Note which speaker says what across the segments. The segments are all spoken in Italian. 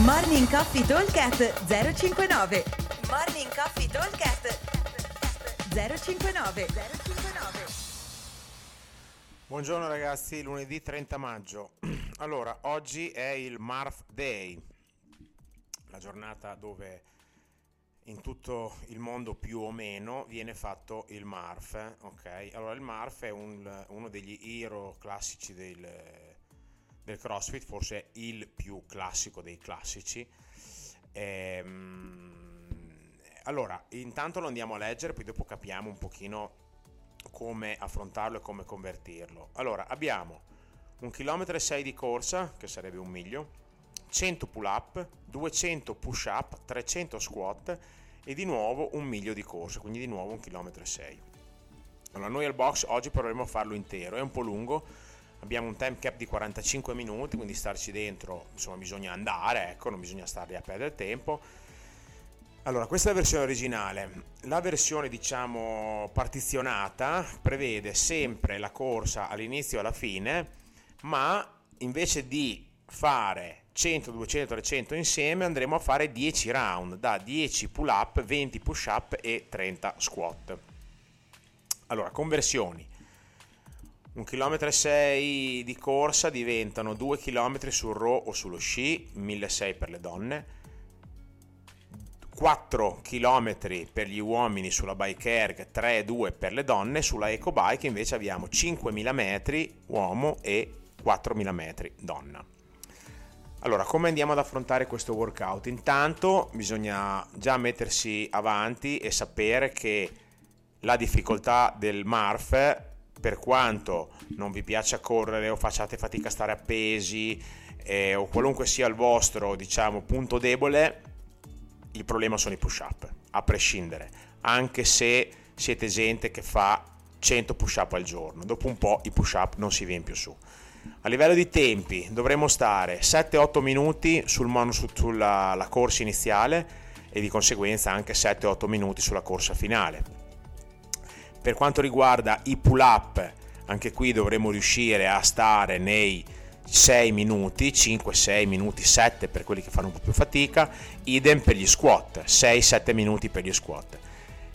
Speaker 1: Morning Coffee Talkcast 059 Morning Coffee Talkcast 059 059
Speaker 2: Buongiorno ragazzi, lunedì 30 maggio. Allora, oggi è il Marf Day, la giornata dove in tutto il mondo più o meno viene fatto il Marf. Ok, allora il Marf è un- uno degli hero classici del, del CrossFit, forse il più classico dei classici. Ehm, allora, intanto lo andiamo a leggere, poi dopo capiamo un pochino come affrontarlo e come convertirlo. Allora, abbiamo un chilometro e 6 di corsa, che sarebbe un miglio, 100 pull up, 200 push up, 300 squat e di nuovo un miglio di corsa, quindi di nuovo un chilometro e 6. Allora, noi al box oggi proveremo a farlo intero, è un po' lungo, abbiamo un time cap di 45 minuti, quindi starci dentro, insomma, bisogna andare, ecco, non bisogna stare a perdere tempo. Allora, questa è la versione originale. La versione, diciamo, partizionata prevede sempre la corsa all'inizio e alla fine, ma invece di fare 100, 200, 300 insieme andremo a fare 10 round, da 10 pull up, 20 push up e 30 squat. Allora, conversioni. Un chilometro e 6 di corsa diventano 2 km sul row o sullo sci, 1600 per le donne, 4 km per gli uomini sulla bike erg, 3-2 per le donne, sulla eco bike invece abbiamo 5.000 metri uomo e 4.000 metri donna. Allora, come andiamo ad affrontare questo workout? Intanto bisogna già mettersi avanti e sapere che la difficoltà del MARF, per quanto non vi piaccia correre o facciate fatica a stare appesi eh, o qualunque sia il vostro, diciamo, punto debole, il problema sono i push up, a prescindere, anche se siete gente che fa 100 push up al giorno, dopo un po' i push up non si viene più su. A livello di tempi dovremo stare 7-8 minuti sul mono, su- sulla la corsa iniziale e di conseguenza anche 7-8 minuti sulla corsa finale. Per quanto riguarda i pull up, anche qui dovremo riuscire a stare nei 6 minuti, 5-6 minuti, 7 per quelli che fanno un po' più fatica, idem per gli squat, 6-7 minuti per gli squat.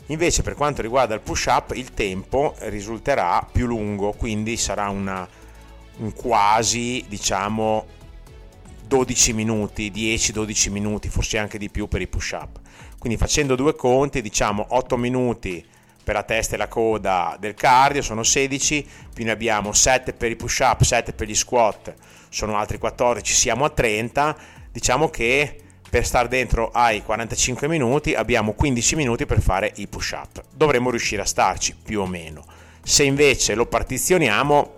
Speaker 2: Invece per quanto riguarda il push up il tempo risulterà più lungo, quindi sarà una, un quasi diciamo 12 minuti, 10-12 minuti, forse anche di più per i push up. Quindi facendo due conti diciamo 8 minuti per la testa e la coda del cardio sono 16, più ne abbiamo 7 per i push up, 7 per gli squat, sono altri 14, siamo a 30, diciamo che per stare dentro ai 45 minuti abbiamo 15 minuti per fare i push up. Dovremmo riuscire a starci più o meno. Se invece lo partizioniamo,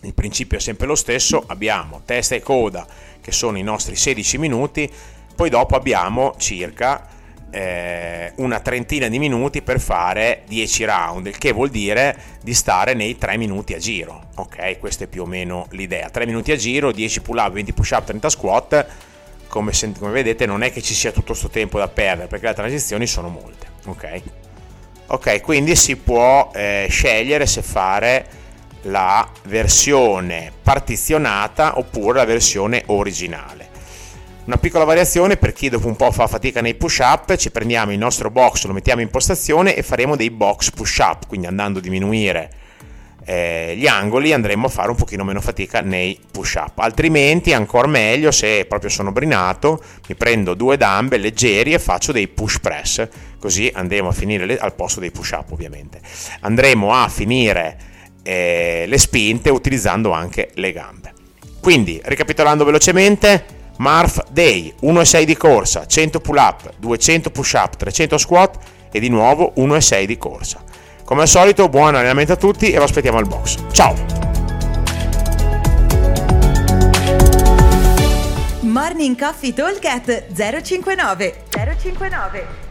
Speaker 2: il principio è sempre lo stesso, abbiamo testa e coda che sono i nostri 16 minuti, poi dopo abbiamo circa eh, una trentina di minuti per fare 10 round, il che vuol dire di stare nei 3 minuti a giro. Ok, questa è più o meno l'idea. 3 minuti a giro, 10 pull up, 20 push up, 30 squat. Come, sent- come vedete non è che ci sia tutto questo tempo da perdere perché le transizioni sono molte. Ok, ok, quindi si può eh, scegliere se fare la versione partizionata oppure la versione originale. Una piccola variazione per chi dopo un po' fa fatica nei push up, ci prendiamo il nostro box, lo mettiamo in postazione e faremo dei box push up, quindi andando a diminuire eh, gli angoli andremo a fare un pochino meno fatica nei push up. Altrimenti ancora meglio se proprio sono brinato, mi prendo due dumbbell leggeri e faccio dei push press, così andremo a finire le- al posto dei push up ovviamente. Andremo a finire eh, le spinte utilizzando anche le gambe. Quindi, ricapitolando velocemente, Marf Day 1,6 di corsa, 100 pull up, 200 push up, 300 squat e di nuovo 1,6 di corsa. Come al solito, buon allenamento a tutti e vi aspettiamo al box. Ciao!
Speaker 1: Morning Coffee Talk 059 059